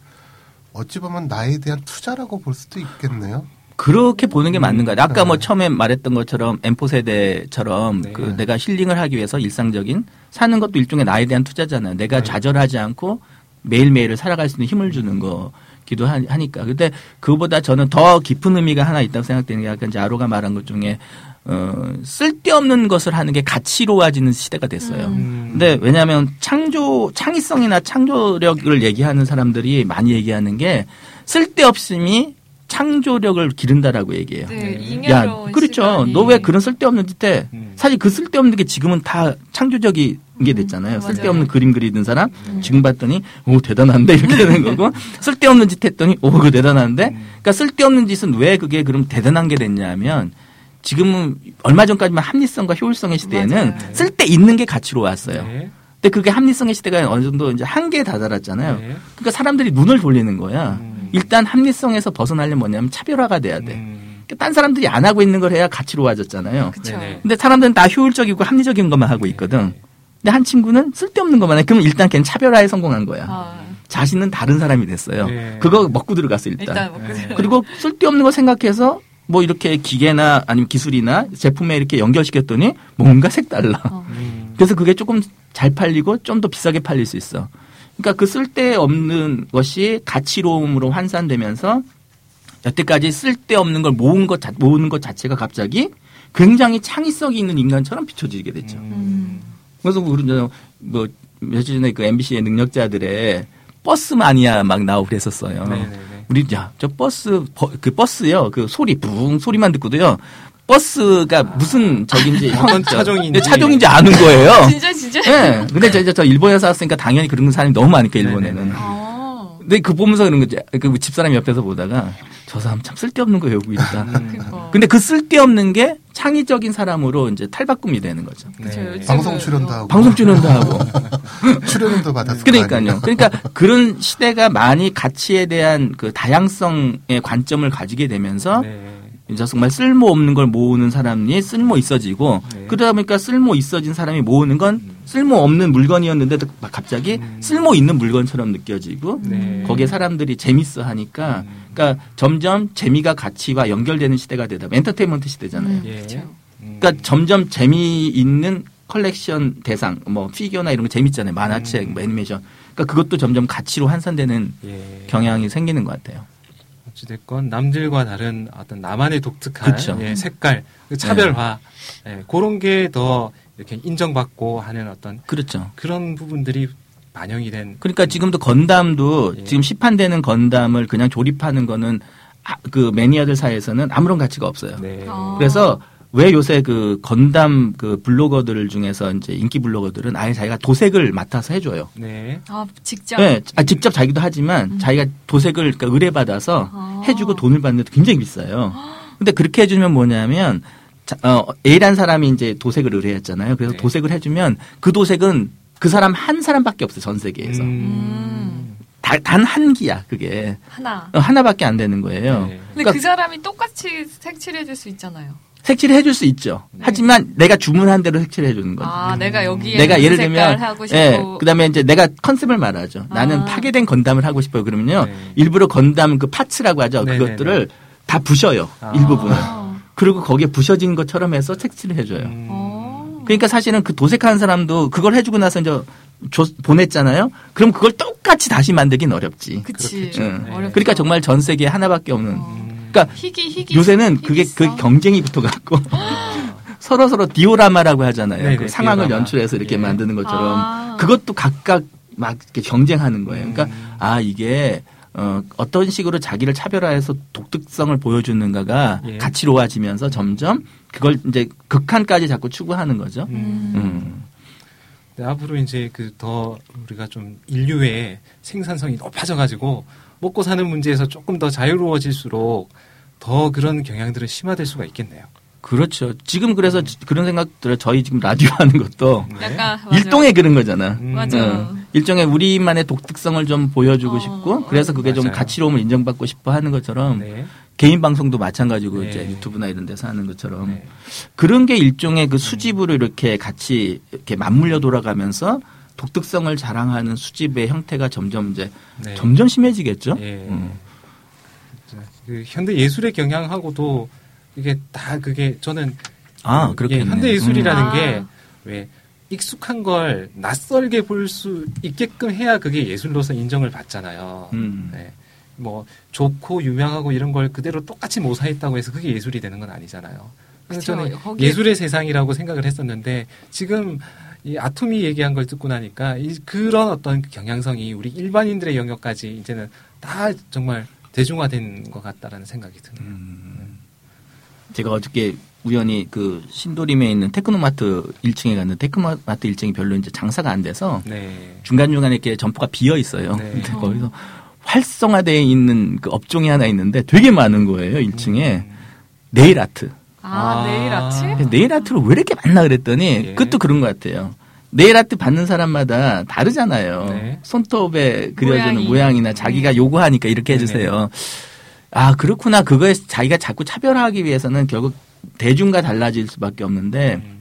어찌 보면 나에 대한 투자라고 볼 수도 있겠네요. 그렇게 보는 게 맞는 거야. 아까 뭐 네. 처음에 말했던 것처럼 M4 세대처럼 네. 그 내가 힐링을 하기 위해서 일상적인 사는 것도 일종의 나에 대한 투자잖아요. 내가 네. 좌절하지 않고 매일매일을 살아갈 수 있는 힘을 주는 거 기도 하- 하니까. 근데 그보다 저는 더 깊은 의미가 하나 있다고 생각되는 게 약간 이제 아로가 말한 것 중에 어, 쓸데없는 것을 하는 게 가치로워지는 시대가 됐어요. 음. 음. 근데 왜냐하면 창조 창의성이나 창조력을 얘기하는 사람들이 많이 얘기하는 게 쓸데없음이 창조력을 기른다라고 얘기해요. 네, 네. 야, 그렇죠. 시간이 너왜 그런 쓸데없는 짓 해? 음. 사실 그 쓸데없는 게 지금은 다 창조적인 게 됐잖아요. 음, 쓸데없는. 그림 그리는 사람 음. 지금 봤더니 오 대단한데 이렇게 되는 거고 쓸데없는 짓 했더니 오 그거 대단한데 음. 그러니까 쓸데없는 짓은 왜 그게 그럼 대단한 게 됐냐면 지금은 얼마 전까지만 합리성과 효율성의 시대에는 맞아요. 쓸데 있는 게 가치로 왔어요. 네. 근데 그게 합리성의 시대가 어느 정도 이제 한계에 다다랐잖아요. 네. 그러니까 사람들이 눈을 돌리는 거야. 음. 일단 합리성에서 벗어나려면 뭐냐면 차별화가 돼야 돼. 음. 그러니까 딴 사람들이 안 하고 있는 걸 해야 가치로워졌잖아요. 그쵸. 네네. 근데 사람들은 다 효율적이고 합리적인 것만 하고 있거든. 근데 한 친구는 쓸데없는 것만 해. 그럼 일단 걔는 차별화에 성공한 거야. 아, 자신은 다른 사람이 됐어요. 네. 그거 먹고 들어갔어 일단. 일단 뭐 네. 그 그리고 쓸데없는 거 생각해서 뭐 이렇게 기계나 아니면 기술이나 제품에 이렇게 연결시켰더니 뭔가 색달라. 어. 음. 그래서 그게 조금 잘 팔리고 좀 더 비싸게 팔릴 수 있어. 그러니까 그 쓸데없는 것이 가치로움으로 환산되면서 여태까지 쓸데없는 걸 모은 것, 자- 모으는 것 자체가 갑자기 굉장히 창의성이 있는 인간처럼 비춰지게 됐죠. 음. 그래서 우리 뭐 며칠 전에 그 MBC의 능력자들의 버스 마니아 막 나오고 그랬었어요. 네네네. 우리 야저 버스 버- 그 버스요 그 소리 붕 소리만 듣고도요 버스가 무슨 어떤 저- 차종인지. 네, 차종인지 아는 거예요. 진짜 진짜. 예. 근데 저, 이제 저 일본에서 왔으니까 당연히 그런 사람이 너무 많으니까 일본에는. 네네네. 아. 근데 그 보면서 그런 거지. 그 집사람 옆에서 보다가 저 사람 참 쓸데없는 거 외우고 있다. 음. 그니까. 근데 그 쓸데없는 게 창의적인 사람으로 이제 탈바꿈이 되는 거죠. 네. 방송 출연도 하고 방송 출연도 하고. 출연도 받았을 거 그러니까요. 그러니까 그런 시대가 많이 가치에 대한 그 다양성의 관점을 가지게 되면서 네. 이제 정말 쓸모 없는 걸 모으는 사람이 쓸모 있어지고 네. 그러다 보니까 쓸모 있어진 사람이 모으는 건 쓸모 없는 물건이었는데 막 갑자기 음. 쓸모 있는 물건처럼 느껴지고 네. 거기에 사람들이 재밌어 하니까 음. 그러니까 점점 재미가 가치와 연결되는 시대가 되다. 엔터테인먼트 시대잖아요. 음, 예. 그쵸. 음. 그러니까 점점 재미있는 컬렉션 대상, 뭐 피규어나 이런 거 재밌잖아요. 만화책, 음. 뭐 애니메이션. 그러니까 그것도 점점 가치로 환산되는 예. 경향이 생기는 것 같아요. 어찌됐건 남들과 다른 어떤 나만의 독특한 그쵸. 예, 색깔, 그 차별화 예, 그런 게 더 이렇게 인정받고 하는 어떤 그렇죠. 그런 부분들이 반영이 된 그러니까 지금도 건담도 예. 지금 시판되는 건담을 그냥 조립하는 거는 아, 그 매니아들 사이에서는 아무런 가치가 없어요. 네. 아. 그래서 왜 요새 그 건담 그 블로거들 중에서 이제 인기 블로거들은 아예 자기가 도색을 맡아서 해줘요. 네. 아 직접. 네, 아, 직접 자기도 하지만 음. 자기가 도색을 그러니까 의뢰받아서 아. 해주고 돈을 받는데 굉장히 비싸요. 근데 그렇게 해주면 뭐냐면 자, 어, A란 사람이 이제 도색을 의뢰했잖아요. 그래서 네. 도색을 해주면 그 도색은 그 사람 한 사람밖에 없어요. 전 세계에서. 음. 단한 기야 그게 하나. 어, 하나밖에 안 되는 거예요. 네. 근데 그러니까 그 사람이 똑같이 색칠해줄 수 있잖아요. 색칠을 해줄 수 있죠. 네. 하지만 내가 주문한 대로 색칠을 해주는 거죠. 아, 내가 여기에 내가 예를 들면. 예, 그다음에 이제 내가 컨셉을 말하죠. 나는 아. 파괴된 건담을 하고 싶어요. 그러면요, 네. 일부러 건담 그 파츠라고 하죠. 네네네. 그것들을 다 부셔요. 아. 일부분을. 아. 그리고 거기에 부셔진 것처럼 해서 색칠을 해줘요. 음. 어. 그러니까 사실은 그 도색하는 사람도 그걸 해주고 나서 이제 줘- 보냈잖아요. 그럼 그걸 똑같이 다시 만들긴 어렵지. 그치. 응. 네. 어렵죠. 그러니까 정말 전 세계에 하나밖에 없는. 어. 음. 그러니까 희귀 희귀. 요새는 희귀 그게 그. 경쟁이 붙어갖고 서로 서로 디오라마라고 하잖아요. 네네, 그 상황을 디오라마. 연출해서 이렇게 예. 만드는 것처럼 아. 그것도 각각 막 이렇게 경쟁하는 거예요. 그러니까 음. 아 이게 어, 어떤 식으로 자기를 차별화해서 독특성을 보여주는가가 예. 가치로워지면서 점점 그걸 이제 극한까지 자꾸 추구하는 거죠. 음. 음. 네, 앞으로 이제 그 더 우리가 좀 인류의 생산성이 높아져가지고 먹고 사는 문제에서 조금 더 자유로워질수록 더 그런 경향들은 심화될 수가 있겠네요. 그렇죠. 지금 그래서 지- 그런 생각 들어요. 저희 지금 라디오 하는 것도 네. 일종의 그런 거잖아. 음. 맞아. 어, 일종의 우리만의 독특성을 좀 보여주고 어, 싶고 그래서 그게 좀 맞아요. 가치로움을 인정받고 싶어 하는 것처럼 네. 개인 방송도 마찬가지고 네. 이제 유튜브나 이런 데서 하는 것처럼 네. 그런 게 일종의 그 수집으로 이렇게 같이 이렇게 맞물려 돌아가면서 독특성을 자랑하는 수집의 형태가 점점 이제 네. 점점 심해지겠죠. 예. 음. 그 현대 예술의 경향하고도 이게 다 그게 저는 아, 그, 그렇겠네. 예, 현대 예술이라는 음. 게왜 익숙한 걸 낯설게 볼 수 있게끔 해야 그게 예술로서 인정을 받잖아요. 음. 네. 뭐 좋고 유명하고 이런 걸 그대로 똑같이 모사했다고 해서 그게 예술이 되는 건 아니잖아요. 그래서 그쵸. 저는 거기에- 예술의 세상이라고 생각을 했었는데 지금 이 아토미 얘기한 걸 듣고 나니까 이 그런 어떤 경향성이 우리 일반인들의 영역까지 이제는 다 정말 대중화된 것 같다라는 생각이 드네요. 음. 제가 어저께 우연히 그 신도림에 있는 테크노마트 1층에 갔는데 테크노마트 1층이 별로 이제 장사가 안 돼서 네. 중간중간에 이렇게 점포가 비어 있어요. 네. 근데 거기서 활성화되어 있는 그 업종이 하나 있는데 되게 많은 거예요. 1층에 음. 네일 아트. 아, 아. 내일 아침? 그래서 네일 아트를 왜 이렇게 많나 그랬더니 예. 그것도 그런 것 같아요. 네일 아트 받는 사람마다 다르잖아요. 네. 손톱에 그려주는 모양이. 모양이나 자기가 네. 요구하니까 이렇게 해주세요. 아 그렇구나. 그거에 자기가 자꾸 차별화하기 위해서는 결국 대중과 달라질 수밖에 없는데 음.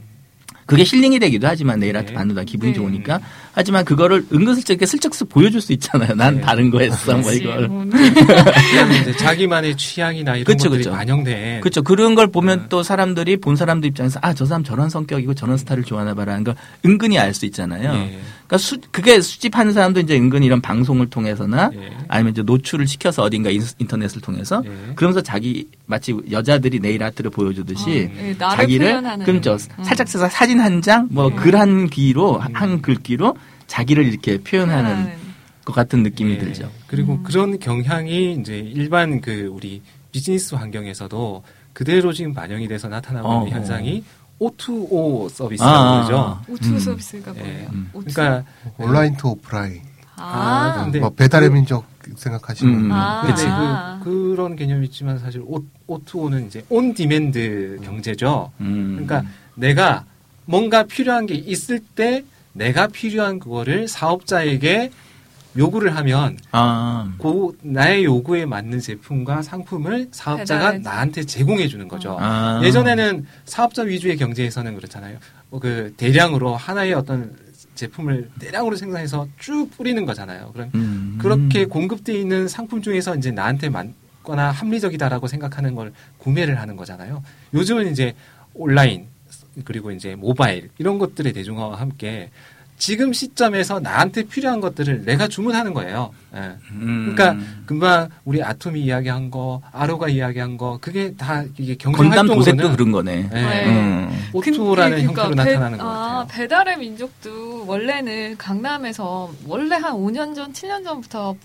그게 힐링이 되기도 하지만 네일 아트 네. 받는다 기분이 네. 좋으니까 하지만 그거를 은근슬쩍 이렇게 슬쩍슬 보여줄 수 있잖아요. 난 네. 다른 거 했어 뭐. 이걸. 이제 자기만의 취향이나 이런 그쵸, 것들이 그쵸. 반영된 그렇죠. 그런 걸 보면 네. 또 사람들이 본 사람들 입장에서 아 저 사람 저런 성격이고 저런 스타일을 좋아하나 봐라는 걸 은근히 알 수 있잖아요. 예. 그러니까 수, 그게 수집하는 사람도 이제 은근히 이런 방송을 통해서나 예. 아니면 이제 노출을 시켜서 어딘가 인- 인터넷을 통해서 예. 그러면서 자기 마치 여자들이 네일 아트를 보여주듯이 어, 예, 나를 자기를. 그렇죠. 음. 살짝 써서 사진 한 장, 뭐 글 한 귀로 한 글귀로 자기를 이렇게 표현하는. 것 같은 느낌이 예. 들죠. 그리고 음. 그런 경향이 이제 일반 그 우리 비즈니스 환경에서도 그대로 지금 반영이 돼서 나타나고 어, 있는 어. 현상이 O2O 서비스라고 그러죠. O2 음. 서비스가 예. 뭐예요? 음. O2. 그러니까 online to offline. 아, 근데 뭐 배달의 민족 생각하시면 음. 아. 근데 아. 그, 그런 개념이 있지만 사실 O, O2O는 이제 on demand 경제죠. 음. 그러니까 내가 뭔가 필요한 게 있을 때 내가 필요한 그거를 사업자에게 요구를 하면 아, 그 나의 요구에 맞는 제품과 상품을 사업자가. 나한테 제공해 주는 거죠. 아. 예전에는 사업자 위주의 경제에서는 그렇잖아요. 뭐그 대량으로 하나의 어떤 제품을 대량으로 생산해서 쭉 뿌리는 거잖아요. 그럼 음. 그렇게 공급되어 있는 상품 중에서 이제 나한테 맞거나 합리적이다라고 생각하는 걸 구매를 하는 거잖아요. 요즘은 이제 온라인 그리고 이제 모바일 이런 것들의 대중화와 함께 지금 시점에서 나한테 필요한 것들을 내가 주문하는 거예요. 예. 음. 그러니까 금방 우리 아톰이 이야기한 거, 아로가 이야기한 거, 그게 다 이게 경제 건담 도색도 그런 거네. 예. 네. 음. 오토라는 근- 형태로 그러니까 배- 나타나는 것 아, 같아요. 배달의 민족도 원래는 강남에서 원래 한 5년 전, 7년 전부터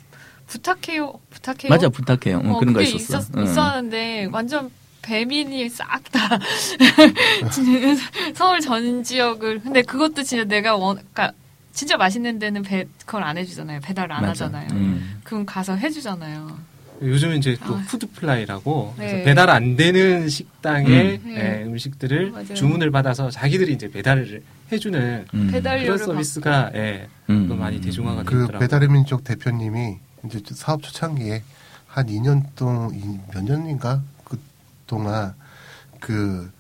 부탁해요, 부탁해요. 맞아 부탁해요. 어, 어, 그런 거 있었어. 있었, 응. 있었는데 완전 배민이 싹 다 서울 전 지역을 근데 그것도 진짜 내가 원 그러니까 진짜 맛있는 데는 배 그걸 안 해주잖아요 배달 안 맞아. 하잖아요 음. 그럼 가서 해주잖아요 요즘은 이제 또 아. 푸드플라이라고 네. 배달 안 되는 식당의 음. 예, 음식들을 맞아요. 주문을 받아서 자기들이 이제 배달을 해주는 음. 그런 서비스가 예, 음. 또 많이 대중화가 그 됐더라고요. 배달의 민족 대표님이 이제 사업 초창기에 한 2년 동안 이- 몇 년인가 그 동안 그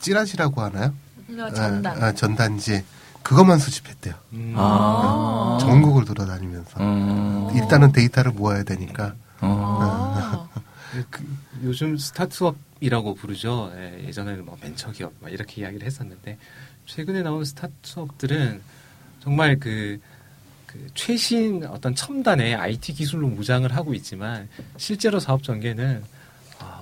찌라시라고 하나요? 받아. 전단 아, 아, 전단지 그것만 수집했대요. 음. 아. 전국을 돌아다니면서 어. 일단은 데이터를 모아야 되니까 어. 아. 그 요즘 스타트업이라고 부르죠. 예, 예전에는 뭐 벤처기업 막 이렇게 이야기를 했었는데 최근에 나온 스타트업들은 정말 그, 그 최신 어떤 첨단의 IT 기술로 무장을 하고 있지만 실제로 사업 전개는 아,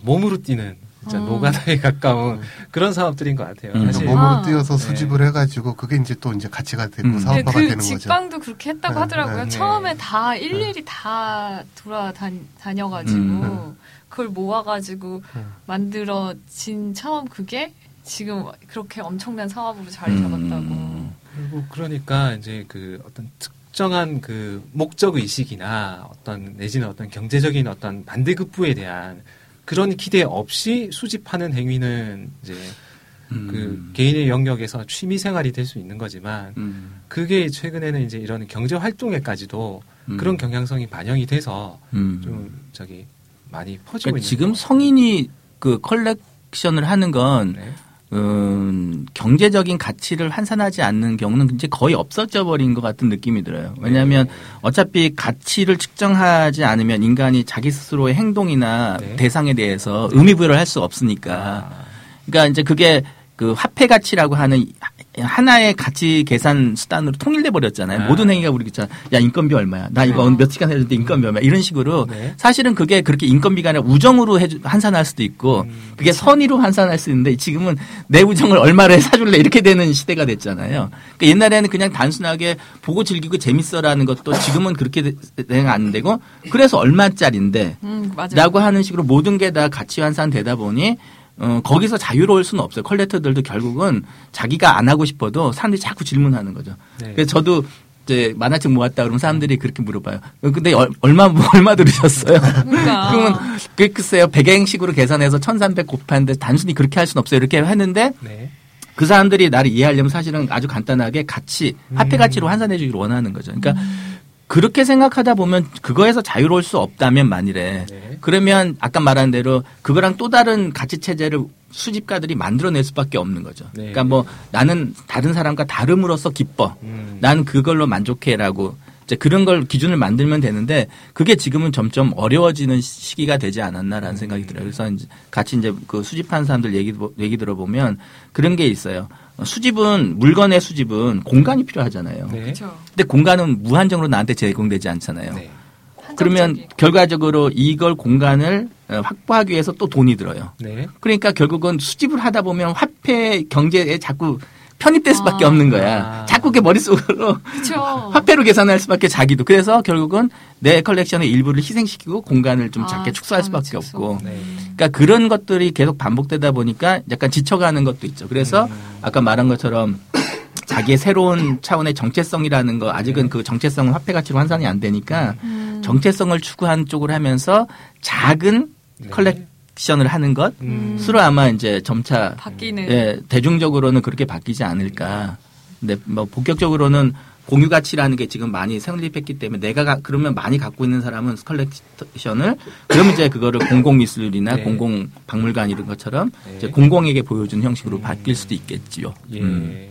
몸으로 뛰는 진짜 음. 노가다에 가까운 그런 사업들인 것 같아요. 음. 사실 몸으로 아. 뛰어서 네. 수집을 해가지고 그게 이제 또 이제 가치가 되고 음. 사업화가 그 되는 거죠. 직방도 그렇게 했다고 네, 하더라고요. 네. 처음에 다 일일이 다 돌아다녀가지고 음. 그걸 모아가지고 음. 만들어진 처음 그게 지금 그렇게 엄청난 사업으로 자리 음. 잡았다고. 그리고 그러니까 이제 그 어떤 특정한 그 목적 의식이나 어떤 내지는 어떤 경제적인 어떤 반대급부에 대한 그런 기대 없이 수집하는 행위는 이제 음. 그 개인의 영역에서 취미 생활이 될 수 있는 거지만 음. 그게 최근에는 이제 이런 경제 활동에까지도 음. 그런 경향성이 반영이 돼서 음. 좀 저기 많이 퍼지고 그러니까 있는 지금 것 성인이 그 컬렉션을 하는 건. 네. 음, 경제적인 가치를 환산하지 않는 경우는 이제 거의 없어져 버린 것 같은 느낌이 들어요. 왜냐하면 네. 어차피 가치를 측정하지 않으면 인간이 자기 스스로의 행동이나 네. 대상에 대해서 의미 부여를 할 수 없으니까. 아, 그러니까 이제 그게 그 화폐 가치라고 하는 하나의 가치 계산 수단으로 통일돼 버렸잖아요. 아. 모든 행위가 우리 있잖아. 야 인건비 얼마야? 나 이거 어. 몇 시간 해줬는데 인건비 얼마야? 이런 식으로 네. 사실은 그게 그렇게 인건비가 아니라 우정으로 해주, 환산할 수도 있고 음, 그게 선의로 환산할 수 있는데 지금은 내 우정을 얼마를 사줄래 이렇게 되는 시대가 됐잖아요. 그러니까 옛날에는 그냥 단순하게 보고 즐기고 재밌어라는 것도 지금은 그렇게 되- 안 되고 그래서 얼마짜리인데 음. 라고 하는 식으로 모든 게 다 가치 환산되다 보니 어, 거기서 자유로울 수는 없어요. 컬렉터들도 결국은 자기가 안 하고 싶어도 사람들이 자꾸 질문하는 거죠. 네. 그래서 저도 이제 만화책 모았다 그러면 사람들이 그렇게 물어봐요. 어, 근데 얼- 얼마 얼마 들으셨어요? 그러니까. 그러면 그 글쎄요 백행식으로 계산해서 1,300 곱하는데 단순히 그렇게 할 수는 없어요. 이렇게 했는데 네. 그 사람들이 나를 이해하려면 사실은 아주 간단하게 가치 화폐 음. 가치로 환산해 주기를 원하는 거죠. 그러니까 그렇게 생각하다 보면 그거에서 자유로울 수 없다면 만일에 네. 그러면 아까 말한 대로 그거랑 또 다른 가치 체제를 수집가들이 만들어낼 수밖에 없는 거죠. 네. 그러니까 뭐 나는 다른 사람과 다름으로써 기뻐. 음. 난 그걸로 만족해라고 이제 그런 걸 기준을 만들면 되는데 그게 지금은 점점 어려워지는 시기가 되지 않았나라는 생각이 들어요. 그래서 이제 같이 이제 그 수집하는 사람들 얘기 얘기 들어보면 그런 게 있어요. 어, 수집은 물건의 수집은 공간이 필요하잖아요. 네. 그렇죠. 근데 공간은 무한정으로 나한테 제공되지 않잖아요. 네. 그러면 한정적인. 결과적으로 이걸 공간을 어, 확보하기 위해서 또 돈이 들어요. 네. 그러니까 결국은 수집을 하다 보면 화폐 경제에 자꾸 편입될 수밖에 아. 없는 거야. 아. 자꾸 그 머릿속으로 그렇죠. 화폐로 계산할 수밖에 자기도. 그래서 결국은 내 컬렉션의 일부를 희생시키고 공간을 좀 아, 작게 축소할 수밖에 축소. 없고. 네. 그러니까 그런 것들이 계속 반복되다 보니까 약간 지쳐가는 것도 있죠. 그래서 아까 말한 것처럼 자기의 새로운 차원의 정체성이라는 거 아직은 그 정체성은 화폐 가치로 환산이 안 되니까 음. 정체성을 추구하는 쪽으로 하면서 작은 네. 컬렉션을 하는 것 음. 수로 아마 이제 점차 바뀌는. 예, 대중적으로는 그렇게 바뀌지 않을까. 근데 뭐 본격적으로는 공유 가치라는 게 지금 많이 성립했기 때문에 내가 가- 그러면 많이 갖고 있는 사람은 컬렉션을 그러면 이제 그거를 공공 미술이나 네. 공공 박물관 이런 것처럼 네. 이제 공공에게 보여준 형식으로 음. 바뀔 수도 있겠지요. 예. 음.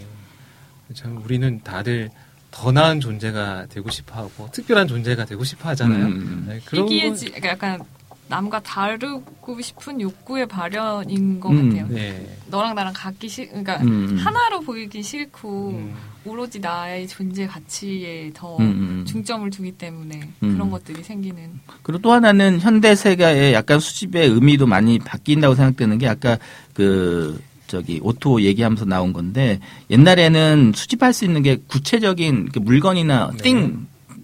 참 우리는 다들 더 나은 존재가 되고 싶어하고 특별한 존재가 되고 싶어하잖아요. 음. 네, 그런 거- 희귀해지, 그러니까 약간 남과 다르고 싶은 욕구의 발현인 것 음. 같아요. 네. 너랑 나랑 같기 싫, 그러니까 음. 하나로 보이기 싫고 음. 오로지 나의 존재 가치에 더 음, 음. 중점을 두기 때문에 음. 그런 것들이 생기는. 그리고 또 하나는 현대 세계의 약간 수집의 의미도 많이 바뀐다고 생각되는 게 아까 그 저기 O2O 얘기하면서 나온 건데 옛날에는 수집할 수 있는 게 구체적인 그 물건이나 네.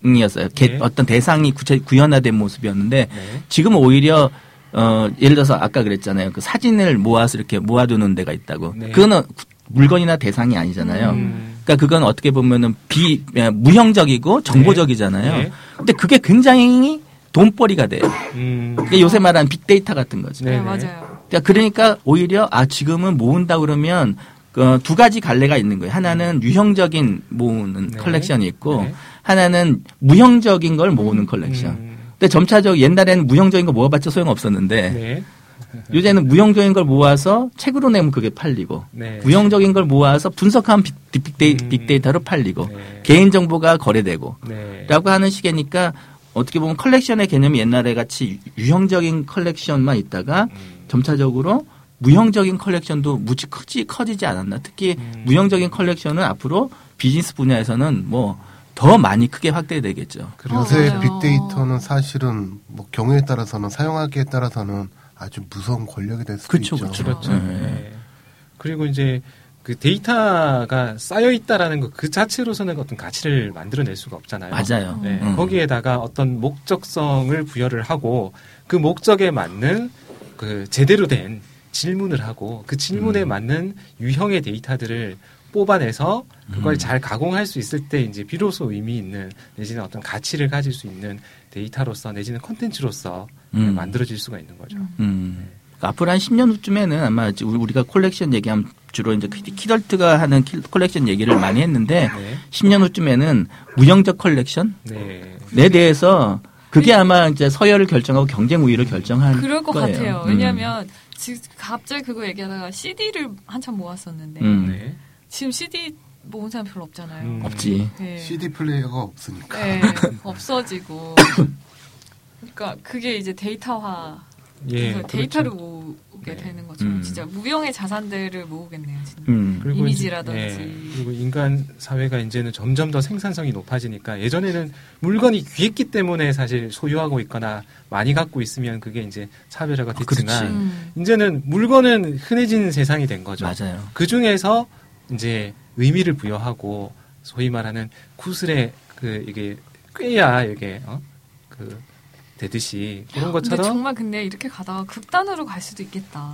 thing이었어요. 개- 네. 어떤 대상이 구체 구현화된 모습이었는데 네. 지금은 오히려 어 예를 들어서 아까 그랬잖아요. 그 사진을 모아서 이렇게 모아두는 데가 있다고. 네. 그거는 구- 물건이나 대상이 아니잖아요. 음. 그러니까 그건 어떻게 보면은 비 에, 무형적이고 정보적이잖아요. 네. 근데 그게 굉장히 돈벌이가 돼요. 음. 이게 요새 말하는 빅데이터 같은 거죠. 네, 네네. 맞아요. 그러니까, 그러니까 오히려 아 지금은 모은다 그러면 그 두 가지 갈래가 있는 거예요. 하나는 유형적인 모으는 네. 컬렉션이 있고 네. 하나는 무형적인 걸 모으는 컬렉션. 음. 근데 점차적 옛날에는 무형적인 거 모아봤자 소용 없었는데 네. 요새는 무형적인 걸 모아서 책으로 내면 그게 팔리고 네. 무형적인 걸 모아서 빅, 빅데이, 음. 빅데이터로 팔리고 네. 개인 정보가 거래되고 네. 라고 하는 시기니까 어떻게 보면 컬렉션의 개념이 옛날에 같이 유형적인 컬렉션만 있다가 음. 점차적으로 무형적인 컬렉션도 무지 커지, 커지지 않았나. 특히 음. 무형적인 컬렉션은 앞으로 비즈니스 분야에서는 뭐 더 많이 크게 확대되겠죠. 그리고 요새. 빅데이터는 사실은 뭐 경우에 따라서는 사용하기에 따라서는 아주 무서운 권력이 될 수도 그쵸, 있죠. 그쵸. 그렇죠. 네. 네. 그리고 이제 그 데이터가 쌓여 있다라는 것 그 자체로서는 어떤 가치를 만들어낼 수가 없잖아요. 맞아요. 네, 음. 거기에다가 어떤 목적성을 부여를 하고 그 목적에 맞는 그 제대로 된 질문을 하고 그 질문에 음. 맞는 유형의 데이터들을 뽑아내서 그걸 음. 잘 가공할 수 있을 때 이제 비로소 의미 있는 내지는 어떤 가치를 가질 수 있는 데이터로서 내지는 컨텐츠로서 음. 만들어질 수가 있는 거죠. 음. 그러니까 앞으로 한 10년 후쯤에는 아마 우리- 우리가 콜렉션 얘기하면 주로 이제 키- 키덜트가 하는 키- 콜렉션 얘기를 많이 했는데 네. 10년 후쯤에는 무형적 컬렉션 네. 에 대해서 그게 아마 이제 서열을 결정하고 경쟁 우위를 결정할 그럴 것 거예요. 같아요. 음. 왜냐하면 지금 갑자기 그거 얘기하다가 CD를 한참 모았었는데 음. 네. 지금 CD 모은 사람 별로 없잖아요. 음. 없지. 네. CD 플레이어가 없으니까. 네, 없어지고. 그러니까 그게 이제 데이터화. 예. 데이터를 그렇죠. 모으게 네. 되는 것처럼 음. 진짜 무형의 자산들을 모으겠네요. 진짜. 음. 그리고 이미지라든지. 이제, 예, 그리고 인간 사회가 이제는 점점 더 생산성이 높아지니까 예전에는 물건이 귀했기 때문에 사실 소유하고 있거나 많이 갖고 있으면 그게 이제 차별화가 아, 됐지만 그렇지. 음. 이제는 물건은 흔해진 세상이 된 거죠. 맞아요. 그 중에서 이제 의미를 부여하고 소위 말하는 구슬에 그 이게 꿰야 이게 어? 그 되듯이 그런 것처럼 정말 근데 이렇게 가다가 극단으로 갈 수도 있겠다.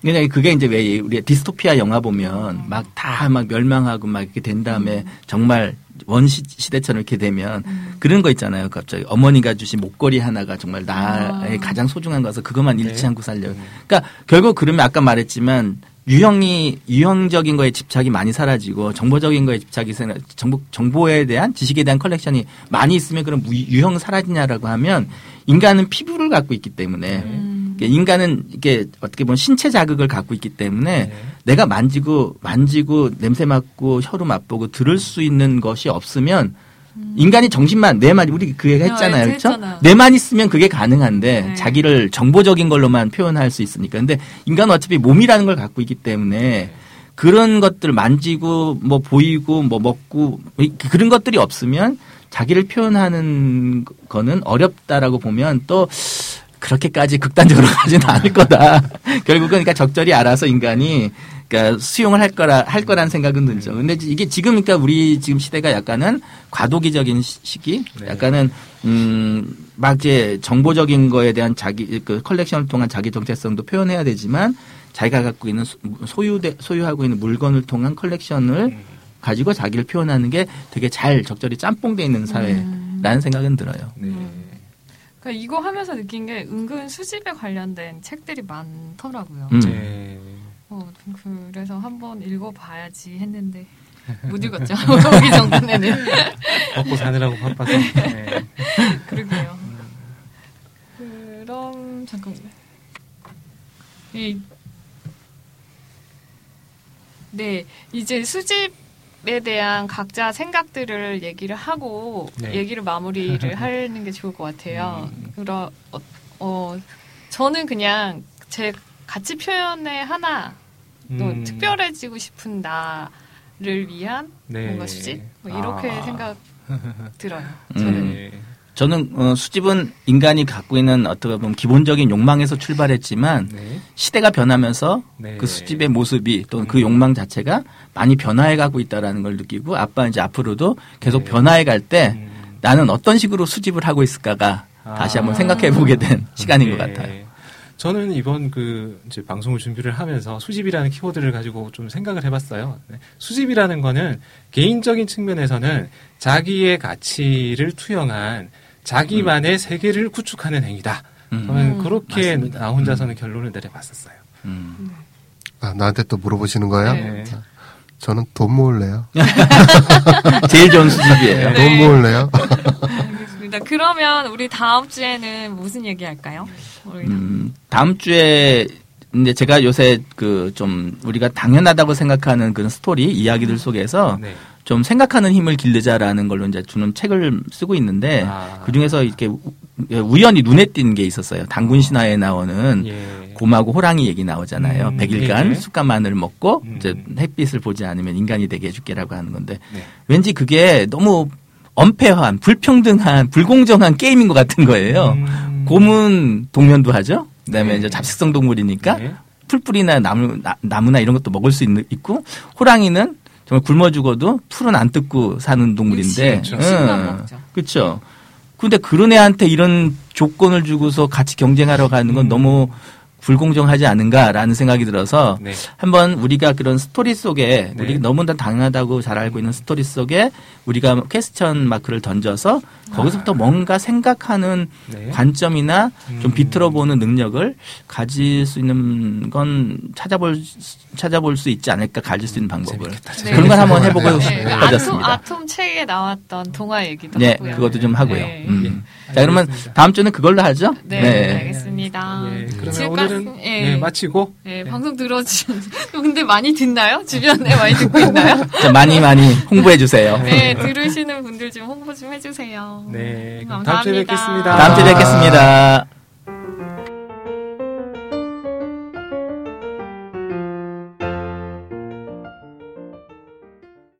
그냥 그게 이제 왜 우리 디스토피아 영화 보면 막 다막 멸망하고 막 이렇게 된 다음에 정말 원시 시대처럼 이렇게 되면 음. 그런 거 있잖아요. 갑자기 어머니가 주신 목걸이 하나가 정말 나의 아. 가장 소중한 거서 그것만 잃지 네. 않고 살려. 음. 그러니까 결국 그러면 아까 말했지만 유형이 유형적인 거에 집착이 많이 사라지고 정보적인 거에 집착이 생겨 정보 정보에 대한 지식에 대한 컬렉션이 많이 있으면 그럼 무- 유형 사라지냐라고 하면 인간은 피부를 갖고 있기 때문에 음. 인간은 이게 어떻게 보면 신체 자극을 갖고 있기 때문에 네. 내가 만지고 만지고 냄새 맡고 혀로 맛보고 들을 수 있는 것이 없으면 인간이 정신만 뇌만 우리 그 얘기 했잖아요. 네, 그렇죠? 뇌만 있으면 그게 가능한데 네. 자기를 정보적인 걸로만 표현할 수 있으니까. 근데 인간은 어차피 몸이라는 걸 갖고 있기 때문에 그런 것들 만지고 뭐 보이고 뭐 먹고 이- 그런 것들이 없으면 자기를 표현하는 거는 어렵다라고 보면 또 그렇게까지 극단적으로 가지는 않을 거다. 결국은 그러니까 적절히 알아서 인간이 그러니까 수용을 할 거라 할 거라는 생각은 들죠. 근데 이게 지금 그러니까 우리 지금 시대가 약간은 과도기적인 시- 시기, 네. 약간은 음막 이제 정보적인 거에 대한 자기 그 컬렉션을 통한 자기 정체성도 표현해야 되지만 자기가 갖고 있는 소- 소유 소유하고 있는 물건을 통한 컬렉션을 음. 가지고 자기를 표현하는 게 되게 잘 적절히 짬뽕돼 있는 사회라는 생각은 들어요. 네. 그러니까 이거 하면서 느낀 게 은근 수집에 관련된 책들이 많더라고요. 음. 네. 어, 그래서 한번 읽어봐야지 했는데 못 읽었죠. 오기 전에는. 먹고 사느라고 바빠서. 네. 그러게요. 그럼 잠깐만요. 이, 네, 이제 수집 에 대한 각자 생각들을 얘기를 하고 네. 얘기를 마무리를 하는 게 좋을 것 같아요. 음. 그러 어, 어, 저는 그냥 제 가치 표현의 하나 또 음. 특별해지고 싶은 나를 위한 네. 뭔가 수집 뭐 이렇게 아. 생각 들어요. 음. 저는 네. 저는 어, 수집은 인간이 갖고 있는 어떻게 보면 기본적인 욕망에서 출발했지만 네. 시대가 변하면서 네. 그 수집의 모습이 또는 그 음. 욕망 자체가 많이 변화해 가고 있다라는 걸 느끼고 아빠 이제 앞으로도 계속 네. 변화해 갈 때 음. 나는 어떤 식으로 수집을 하고 있을까가 아. 다시 한번 생각해 보게 된 시간인 것 네. 같아요. 저는 이번 그 이제 방송을 준비를 하면서 수집이라는 키워드를 가지고 좀 생각을 해봤어요. 네. 수집이라는 거는 개인적인 측면에서는 자기의 가치를 투영한 자기만의 세계를 구축하는 행위다. 음. 저는 음. 그렇게 맞습니다. 나 혼자서는 결론을 내려봤었어요. 음. 아, 나한테 또 물어보시는 거예요? 네. 저는 돈 모을래요. 제일 좋은 수집이에요. 네. 돈 모을래요. 알겠습니다. 그러면 우리 다음 주에는 무슨 얘기 할까요? 음, 다음 주에 이제 제가 요새 그 좀 우리가 당연하다고 생각하는 그런 스토리 이야기들 속에서 네. 좀 생각하는 힘을 기르자라는 걸로 이제 주는 책을 쓰고 있는데 아. 그 중에서 이렇게 우- 우연히 눈에 띈 게 있었어요. 당군 신화에 나오는 예. 곰하고 호랑이 얘기 나오잖아요. 음, 백일간 예. 숯과 마늘을 먹고 음. 이제 햇빛을 보지 않으면 인간이 되게 해줄게라고 하는 건데 네. 왠지 그게 너무 엄폐한 불평등한 불공정한 게임인 것 같은 거예요. 음. 곰은 동면도 하죠. 그다음에 네. 이제 잡식성 동물이니까 네. 풀뿌리나 나무 나, 나무나 이런 것도 먹을 수 있는, 있고 호랑이는 정말 굶어 죽어도 풀은 안 뜯고 사는 동물인데. 육식, 육식만 응. 그렇죠. 근데 그런 애한테 이런 조건을 주고서 같이 경쟁하러 가는 건 음. 너무 불공정하지 않은가라는 생각이 들어서 네. 한번 우리가 그런 스토리 속에 네. 우리 너무나 당연하다고 잘 알고 있는 스토리 속에 우리가 question mark를 던져서 거기서부터 뭔가 생각하는 네. 관점이나 좀 음. 비틀어 보는 능력을 가질 수 있는 건 찾아볼 수- 찾아볼 수 있지 않을까 가질 수 있는 방법을 재밌겠다. 네. 그런 걸 한번 해보고 네. 네, 그 아톰, 싶어졌습니다. 아톰 책에 나왔던 동화 얘기도 네, 하고요. 그것도 좀 하고요. 네. 음. 예, 자, 그러면 알겠습니다. 다음 주는 그걸로 하죠? 네, 알겠습니다. 예, 그러면 지금까지- 오늘은 예. 예, 마치고 네, 방송 들어주신 근데 많이 듣나요? 주변에 많이 듣고 있나요? 자, 많이 많이 홍보해 주세요. 네, 들으시는 분들 좀 홍보 좀 해주세요. 네, 그럼 감사합니다. 다음 주에 뵙겠습니다. 다음 주에 뵙겠습니다.